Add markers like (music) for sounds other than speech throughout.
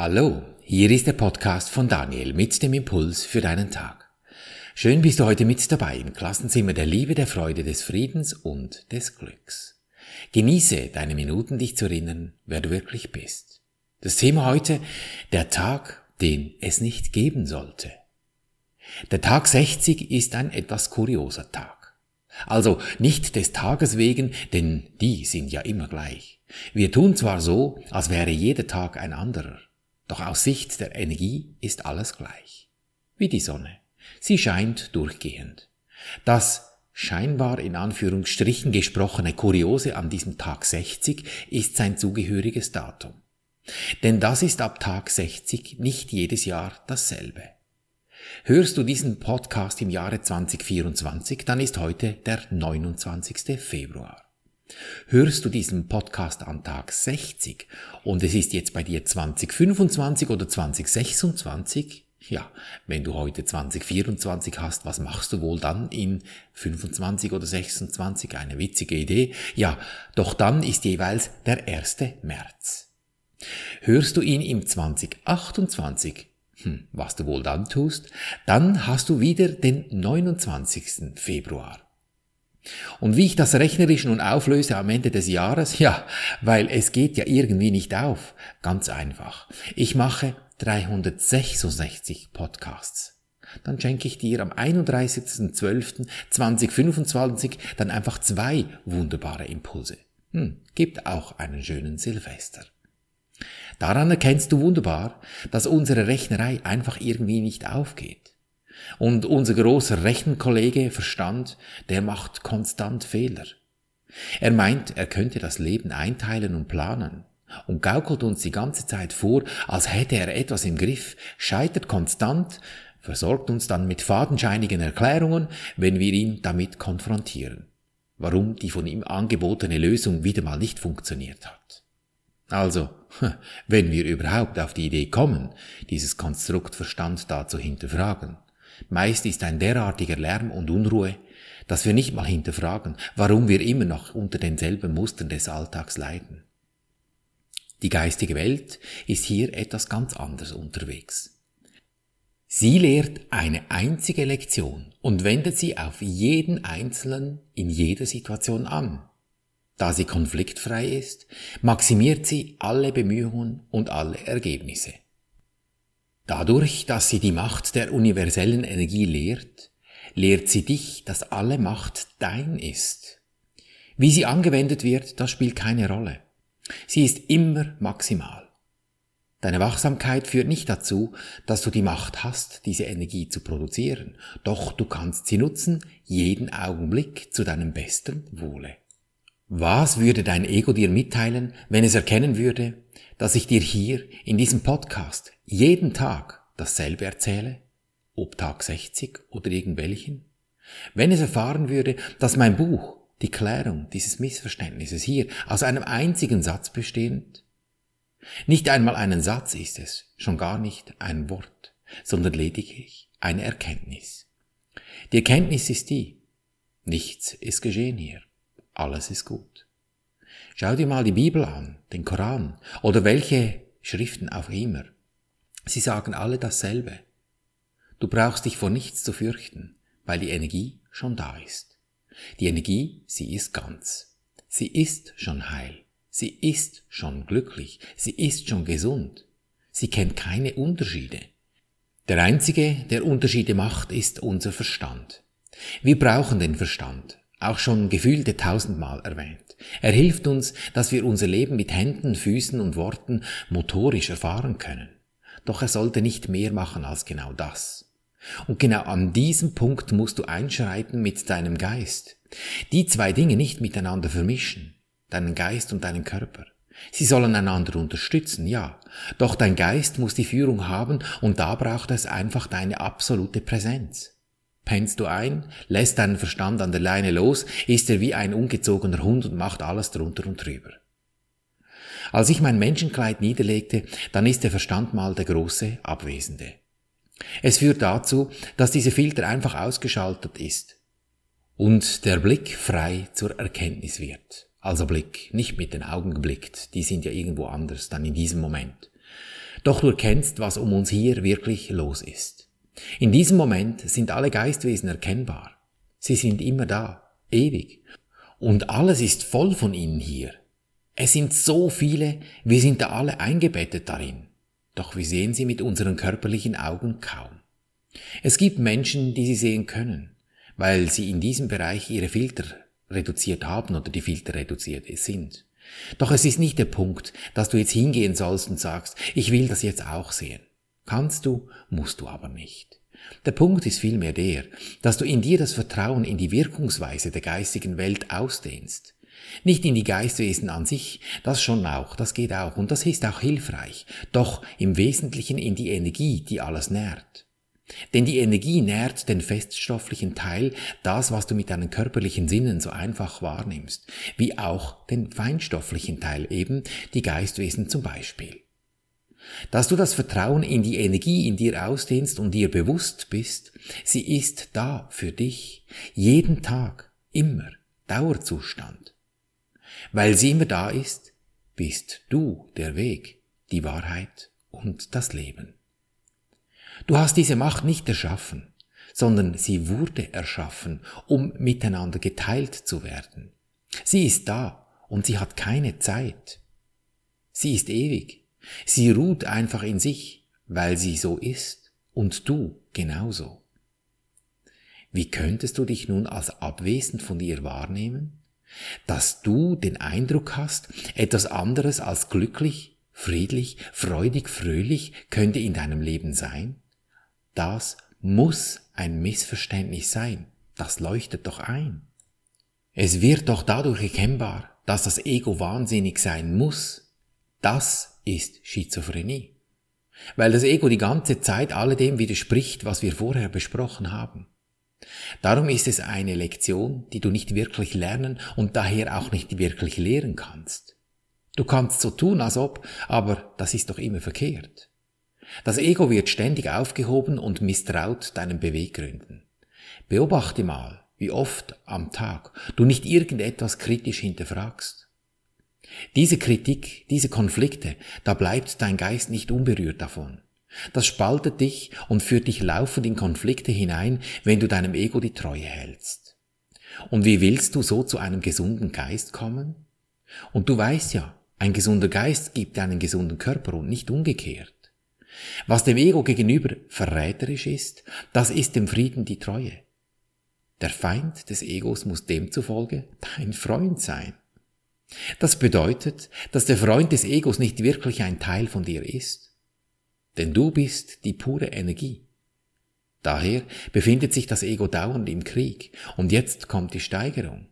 Hallo, hier ist der Podcast von Daniel mit dem Impuls für deinen Tag. Schön bist du heute mit dabei im Klassenzimmer der Liebe, der Freude, des Friedens und des Glücks. Genieße deine Minuten, dich zu erinnern, wer du wirklich bist. Das Thema heute, der Tag, den es nicht geben sollte. Der Tag 60 ist ein etwas kurioser Tag. Also nicht des Tages wegen, denn die sind ja immer gleich. Wir tun zwar so, als wäre jeder Tag ein anderer. Doch aus Sicht der Energie ist alles gleich. Wie die Sonne. Sie scheint durchgehend. Das scheinbar in Anführungsstrichen gesprochene Kuriose an diesem Tag 60 ist sein zugehöriges Datum. Denn das ist ab Tag 60 nicht jedes Jahr dasselbe. Hörst du diesen Podcast im Jahre 2024, dann ist heute der 29. Februar. Hörst du diesen Podcast an Tag 60 und es ist jetzt bei dir 2025 oder 2026? Ja, wenn du heute 2024 hast, was machst du wohl dann in 25 oder 26? Eine witzige Idee. Ja, doch dann ist jeweils der 1. März. Hörst du ihn im 2028? Hm, was du wohl dann tust? Dann hast du wieder den 29. Februar. Und wie ich das rechnerisch nun auflöse am Ende des Jahres? Ja, weil es geht ja irgendwie nicht auf. Ganz einfach. Ich mache 366 Podcasts. Dann schenke ich dir am 31.12.2025 dann einfach zwei wunderbare Impulse. Hm, gibt auch einen schönen Silvester. Daran erkennst du wunderbar, dass unsere Rechnerei einfach irgendwie nicht aufgeht. Und unser großer Rechenkollege Verstand, der macht konstant Fehler. Er meint, er könnte das Leben einteilen und planen und gaukelt uns die ganze Zeit vor, als hätte er etwas im Griff, scheitert konstant, versorgt uns dann mit fadenscheinigen Erklärungen, wenn wir ihn damit konfrontieren, warum die von ihm angebotene Lösung wieder mal nicht funktioniert hat. Also, (laughs) wenn wir überhaupt auf die Idee kommen, dieses Konstrukt Verstand da zu hinterfragen, Meist ist ein derartiger Lärm und Unruhe, dass wir nicht mal hinterfragen, warum wir immer noch unter denselben Mustern des Alltags leiden. Die geistige Welt ist hier etwas ganz anderes unterwegs. Sie lehrt eine einzige Lektion und wendet sie auf jeden Einzelnen in jeder Situation an. Da sie konfliktfrei ist, maximiert sie alle Bemühungen und alle Ergebnisse. Dadurch, dass sie die Macht der universellen Energie lehrt, lehrt sie dich, dass alle Macht dein ist. Wie sie angewendet wird, das spielt keine Rolle. Sie ist immer maximal. Deine Wachsamkeit führt nicht dazu, dass du die Macht hast, diese Energie zu produzieren, doch du kannst sie nutzen, jeden Augenblick zu deinem besten Wohle. Was würde dein Ego dir mitteilen, wenn es erkennen würde, dass ich dir hier in diesem Podcast jeden Tag dasselbe erzähle? Ob Tag 60 oder irgendwelchen? Wenn es erfahren würde, dass mein Buch die Klärung dieses Missverständnisses hier aus einem einzigen Satz bestehend? Nicht einmal einen Satz ist es, schon gar nicht ein Wort, sondern lediglich eine Erkenntnis. Die Erkenntnis ist die, nichts ist geschehen hier alles ist gut. Schau dir mal die Bibel an, den Koran oder welche Schriften auch immer. Sie sagen alle dasselbe. Du brauchst dich vor nichts zu fürchten, weil die Energie schon da ist. Die Energie, sie ist ganz. Sie ist schon heil. Sie ist schon glücklich. Sie ist schon gesund. Sie kennt keine Unterschiede. Der einzige, der Unterschiede macht, ist unser Verstand. Wir brauchen den Verstand, auch schon gefühlte tausendmal erwähnt. Er hilft uns, dass wir unser Leben mit Händen, Füßen und Worten motorisch erfahren können. Doch er sollte nicht mehr machen als genau das. Und genau an diesem Punkt musst du einschreiten mit deinem Geist. Die zwei Dinge nicht miteinander vermischen, deinen Geist und deinen Körper. Sie sollen einander unterstützen, ja, doch dein Geist muss die Führung haben und da braucht es einfach deine absolute Präsenz. Pennst du ein, lässt deinen Verstand an der Leine los, ist er wie ein ungezogener Hund und macht alles drunter und drüber. Als ich mein Menschenkleid niederlegte, dann ist der Verstand mal der große Abwesende. Es führt dazu, dass diese Filter einfach ausgeschaltet ist und der Blick frei zur Erkenntnis wird. Also Blick, nicht mit den Augen geblickt, die sind ja irgendwo anders dann in diesem Moment. Doch du erkennst, was um uns hier wirklich los ist. In diesem Moment sind alle Geistwesen erkennbar. Sie sind immer da, ewig. Und alles ist voll von ihnen hier. Es sind so viele, wir sind da alle eingebettet darin. Doch wir sehen sie mit unseren körperlichen Augen kaum. Es gibt Menschen, die sie sehen können, weil sie in diesem Bereich ihre Filter reduziert haben oder die Filter reduziert sind. Doch es ist nicht der Punkt, dass du jetzt hingehen sollst und sagst, ich will das jetzt auch sehen. Kannst du, musst du aber nicht. Der Punkt ist vielmehr der, dass du in dir das Vertrauen in die Wirkungsweise der geistigen Welt ausdehnst. Nicht in die Geistwesen an sich, das schon auch, das geht auch und das ist auch hilfreich, doch im Wesentlichen in die Energie, die alles nährt. Denn die Energie nährt den feststofflichen Teil, das, was du mit deinen körperlichen Sinnen so einfach wahrnimmst, wie auch den feinstofflichen Teil eben, die Geistwesen zum Beispiel. Dass du das Vertrauen in die Energie in dir ausdehnst und dir bewusst bist, sie ist da für dich, jeden Tag, immer, Dauerzustand. Weil sie immer da ist, bist du der Weg, die Wahrheit und das Leben. Du hast diese Macht nicht erschaffen, sondern sie wurde erschaffen, um miteinander geteilt zu werden. Sie ist da und sie hat keine Zeit. Sie ist ewig. Sie ruht einfach in sich, weil sie so ist und du genauso. Wie könntest du dich nun als abwesend von ihr wahrnehmen? Dass du den Eindruck hast, etwas anderes als glücklich, friedlich, freudig, fröhlich könnte in deinem Leben sein? Das muss ein Missverständnis sein. Das leuchtet doch ein. Es wird doch dadurch erkennbar, dass das Ego wahnsinnig sein muss. Das ist Schizophrenie. Weil das Ego die ganze Zeit alledem widerspricht, was wir vorher besprochen haben. Darum ist es eine Lektion, die du nicht wirklich lernen und daher auch nicht wirklich lehren kannst. Du kannst so tun, als ob, aber das ist doch immer verkehrt. Das Ego wird ständig aufgehoben und misstraut deinen Beweggründen. Beobachte mal, wie oft am Tag du nicht irgendetwas kritisch hinterfragst. Diese Kritik, diese Konflikte, da bleibt dein Geist nicht unberührt davon. Das spaltet dich und führt dich laufend in Konflikte hinein, wenn du deinem Ego die Treue hältst. Und wie willst du so zu einem gesunden Geist kommen? Und du weißt ja, ein gesunder Geist gibt dir einen gesunden Körper und nicht umgekehrt. Was dem Ego gegenüber verräterisch ist, das ist dem Frieden die Treue. Der Feind des Egos muss demzufolge dein Freund sein. Das bedeutet, dass der Freund des Egos nicht wirklich ein Teil von dir ist. Denn du bist die pure Energie. Daher befindet sich das Ego dauernd im Krieg. Und jetzt kommt die Steigerung.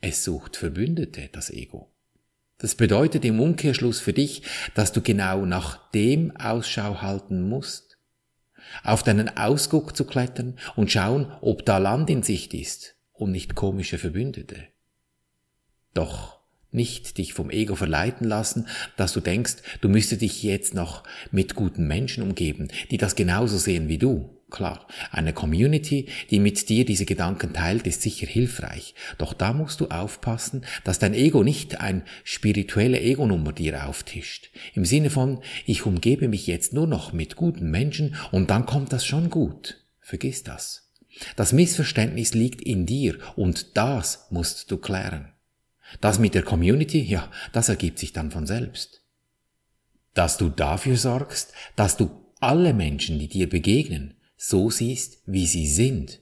Es sucht Verbündete, das Ego. Das bedeutet im Umkehrschluss für dich, dass du genau nach dem Ausschau halten musst. Auf deinen Ausguck zu klettern und schauen, ob da Land in Sicht ist und nicht komische Verbündete. Doch nicht dich vom Ego verleiten lassen, dass du denkst, du müsstest dich jetzt noch mit guten Menschen umgeben, die das genauso sehen wie du. Klar, eine Community, die mit dir diese Gedanken teilt, ist sicher hilfreich. Doch da musst du aufpassen, dass dein Ego nicht ein spirituelle Ego-Nummer dir auftischt. Im Sinne von, ich umgebe mich jetzt nur noch mit guten Menschen und dann kommt das schon gut. Vergiss das. Das Missverständnis liegt in dir und das musst du klären. Das mit der Community, ja, das ergibt sich dann von selbst. Dass du dafür sorgst, dass du alle Menschen, die dir begegnen, so siehst, wie sie sind.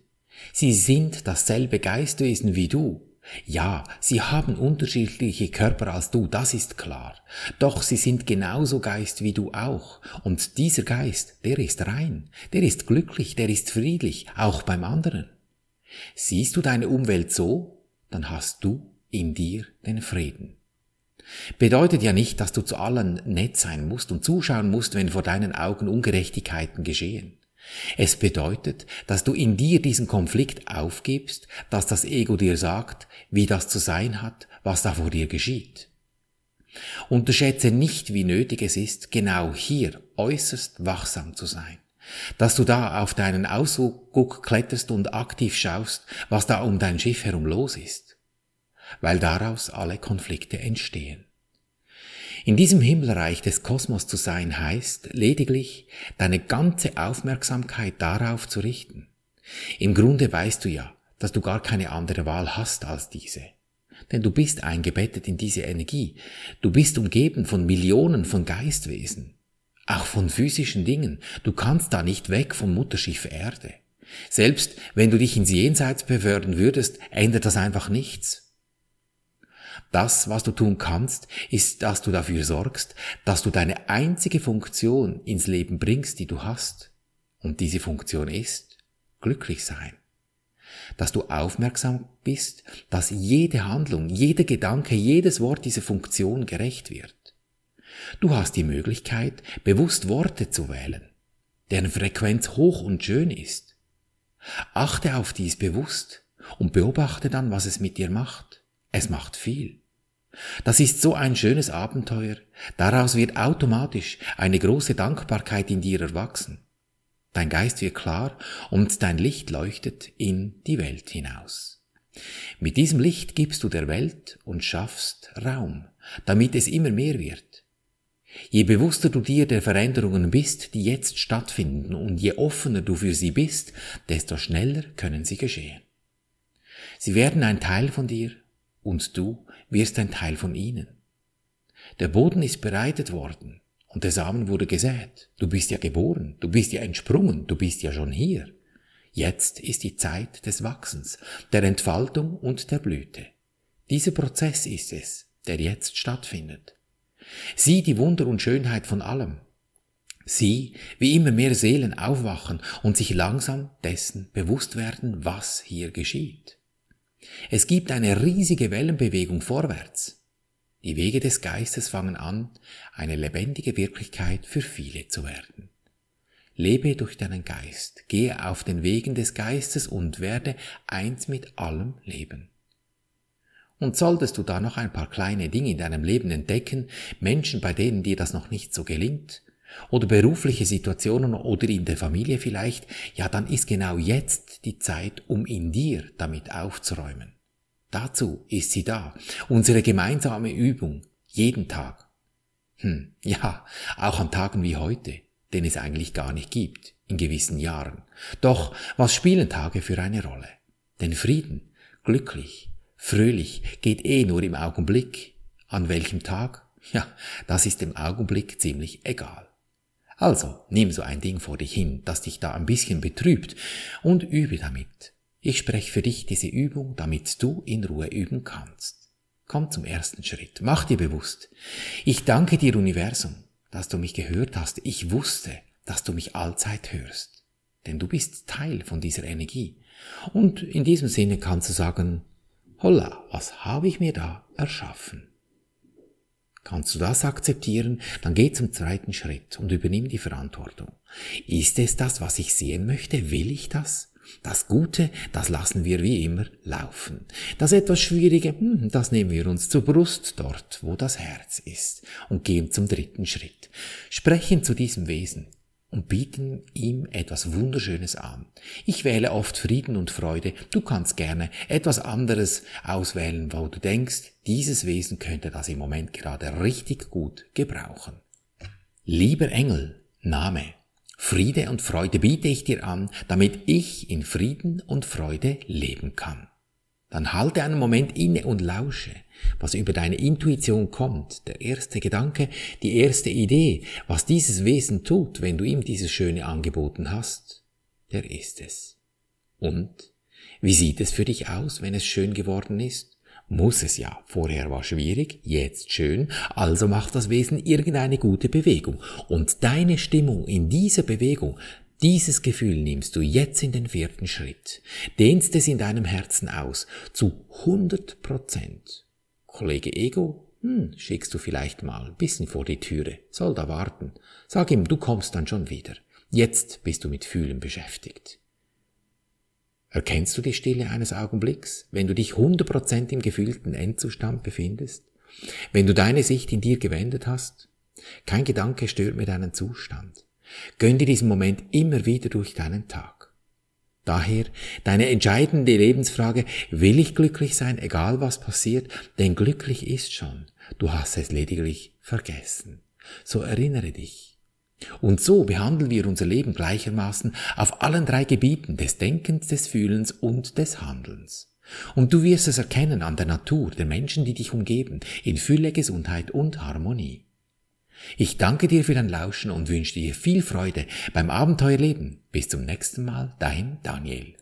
Sie sind dasselbe Geistwesen wie du. Ja, sie haben unterschiedliche Körper als du, das ist klar. Doch sie sind genauso Geist wie du auch. Und dieser Geist, der ist rein, der ist glücklich, der ist friedlich, auch beim anderen. Siehst du deine Umwelt so, dann hast du in dir den Frieden. Bedeutet ja nicht, dass du zu allen nett sein musst und zuschauen musst, wenn vor deinen Augen Ungerechtigkeiten geschehen. Es bedeutet, dass du in dir diesen Konflikt aufgibst, dass das Ego dir sagt, wie das zu sein hat, was da vor dir geschieht. Unterschätze nicht, wie nötig es ist, genau hier äußerst wachsam zu sein. Dass du da auf deinen Ausguck kletterst und aktiv schaust, was da um dein Schiff herum los ist. Weil daraus alle Konflikte entstehen. In diesem Himmelreich des Kosmos zu sein heißt lediglich, deine ganze Aufmerksamkeit darauf zu richten. Im Grunde weißt du ja, dass du gar keine andere Wahl hast als diese. Denn du bist eingebettet in diese Energie. Du bist umgeben von Millionen von Geistwesen. Auch von physischen Dingen. Du kannst da nicht weg vom Mutterschiff Erde. Selbst wenn du dich ins Jenseits befördern würdest, ändert das einfach nichts. Das, was du tun kannst, ist, dass du dafür sorgst, dass du deine einzige Funktion ins Leben bringst, die du hast. Und diese Funktion ist glücklich sein. Dass du aufmerksam bist, dass jede Handlung, jeder Gedanke, jedes Wort dieser Funktion gerecht wird. Du hast die Möglichkeit, bewusst Worte zu wählen, deren Frequenz hoch und schön ist. Achte auf dies bewusst und beobachte dann, was es mit dir macht. Es macht viel. Das ist so ein schönes Abenteuer. Daraus wird automatisch eine große Dankbarkeit in dir erwachsen. Dein Geist wird klar und dein Licht leuchtet in die Welt hinaus. Mit diesem Licht gibst du der Welt und schaffst Raum, damit es immer mehr wird. Je bewusster du dir der Veränderungen bist, die jetzt stattfinden, und je offener du für sie bist, desto schneller können sie geschehen. Sie werden ein Teil von dir und du wirst ein Teil von ihnen. Der Boden ist bereitet worden und der Samen wurde gesät. Du bist ja geboren, du bist ja entsprungen, du bist ja schon hier. Jetzt ist die Zeit des Wachsens, der Entfaltung und der Blüte. Dieser Prozess ist es, der jetzt stattfindet. Sieh die Wunder und Schönheit von allem. Sieh, wie immer mehr Seelen aufwachen und sich langsam dessen bewusst werden, was hier geschieht. Es gibt eine riesige Wellenbewegung vorwärts. Die Wege des Geistes fangen an, eine lebendige Wirklichkeit für viele zu werden. Lebe durch deinen Geist, gehe auf den Wegen des Geistes und werde eins mit allem Leben. Und solltest du da noch ein paar kleine Dinge in deinem Leben entdecken, Menschen, bei denen dir das noch nicht so gelingt, oder berufliche Situationen oder in der Familie vielleicht, ja, dann ist genau jetzt die Zeit, um in dir damit aufzuräumen. Dazu ist sie da, unsere gemeinsame Übung, jeden Tag. Hm, ja, auch an Tagen wie heute, den es eigentlich gar nicht gibt, in gewissen Jahren. Doch was spielen Tage für eine Rolle? Denn Frieden, glücklich, fröhlich geht eh nur im Augenblick. An welchem Tag? Ja, das ist im Augenblick ziemlich egal. Also, nimm so ein Ding vor dich hin, das dich da ein bisschen betrübt, und übe damit. Ich spreche für dich diese Übung, damit du in Ruhe üben kannst. Komm zum ersten Schritt. Mach dir bewusst. Ich danke dir, Universum, dass du mich gehört hast. Ich wusste, dass du mich allzeit hörst. Denn du bist Teil von dieser Energie. Und in diesem Sinne kannst du sagen, holla, was habe ich mir da erschaffen? Kannst du das akzeptieren? Dann geh zum zweiten Schritt und übernimm die Verantwortung. Ist es das, was ich sehen möchte? Will ich das? Das Gute, das lassen wir wie immer laufen. Das etwas Schwierige, hm, das nehmen wir uns zur Brust dort, wo das Herz ist, und gehen zum dritten Schritt. Sprechen zu diesem Wesen und bieten ihm etwas Wunderschönes an. Ich wähle oft Frieden und Freude. Du kannst gerne etwas anderes auswählen, wo du denkst, dieses Wesen könnte das im Moment gerade richtig gut gebrauchen. Lieber Engel, Name. Friede und Freude biete ich dir an, damit ich in Frieden und Freude leben kann. Dann halte einen Moment inne und lausche, was über deine Intuition kommt, der erste Gedanke, die erste Idee, was dieses Wesen tut, wenn du ihm dieses Schöne angeboten hast, der ist es. Und wie sieht es für dich aus, wenn es schön geworden ist? Muss es ja. Vorher war schwierig, jetzt schön, also macht das Wesen irgendeine gute Bewegung. Und deine Stimmung in dieser Bewegung dieses Gefühl nimmst du jetzt in den vierten Schritt, dehnst es in deinem Herzen aus zu 100 Prozent. Kollege Ego, hm, schickst du vielleicht mal ein bisschen vor die Türe, soll da warten. Sag ihm, du kommst dann schon wieder. Jetzt bist du mit Fühlen beschäftigt. Erkennst du die Stille eines Augenblicks, wenn du dich 100% im gefühlten Endzustand befindest? Wenn du deine Sicht in dir gewendet hast? Kein Gedanke stört mir deinen Zustand. Gönn dir diesen Moment immer wieder durch deinen Tag. Daher deine entscheidende Lebensfrage, will ich glücklich sein, egal was passiert, denn glücklich ist schon, du hast es lediglich vergessen. So erinnere dich. Und so behandeln wir unser Leben gleichermaßen auf allen drei Gebieten des Denkens, des Fühlens und des Handelns. Und du wirst es erkennen an der Natur der Menschen, die dich umgeben, in Fülle, Gesundheit und Harmonie. Ich danke dir für dein Lauschen und wünsche dir viel Freude beim Abenteuerleben. Bis zum nächsten Mal, dein Daniel.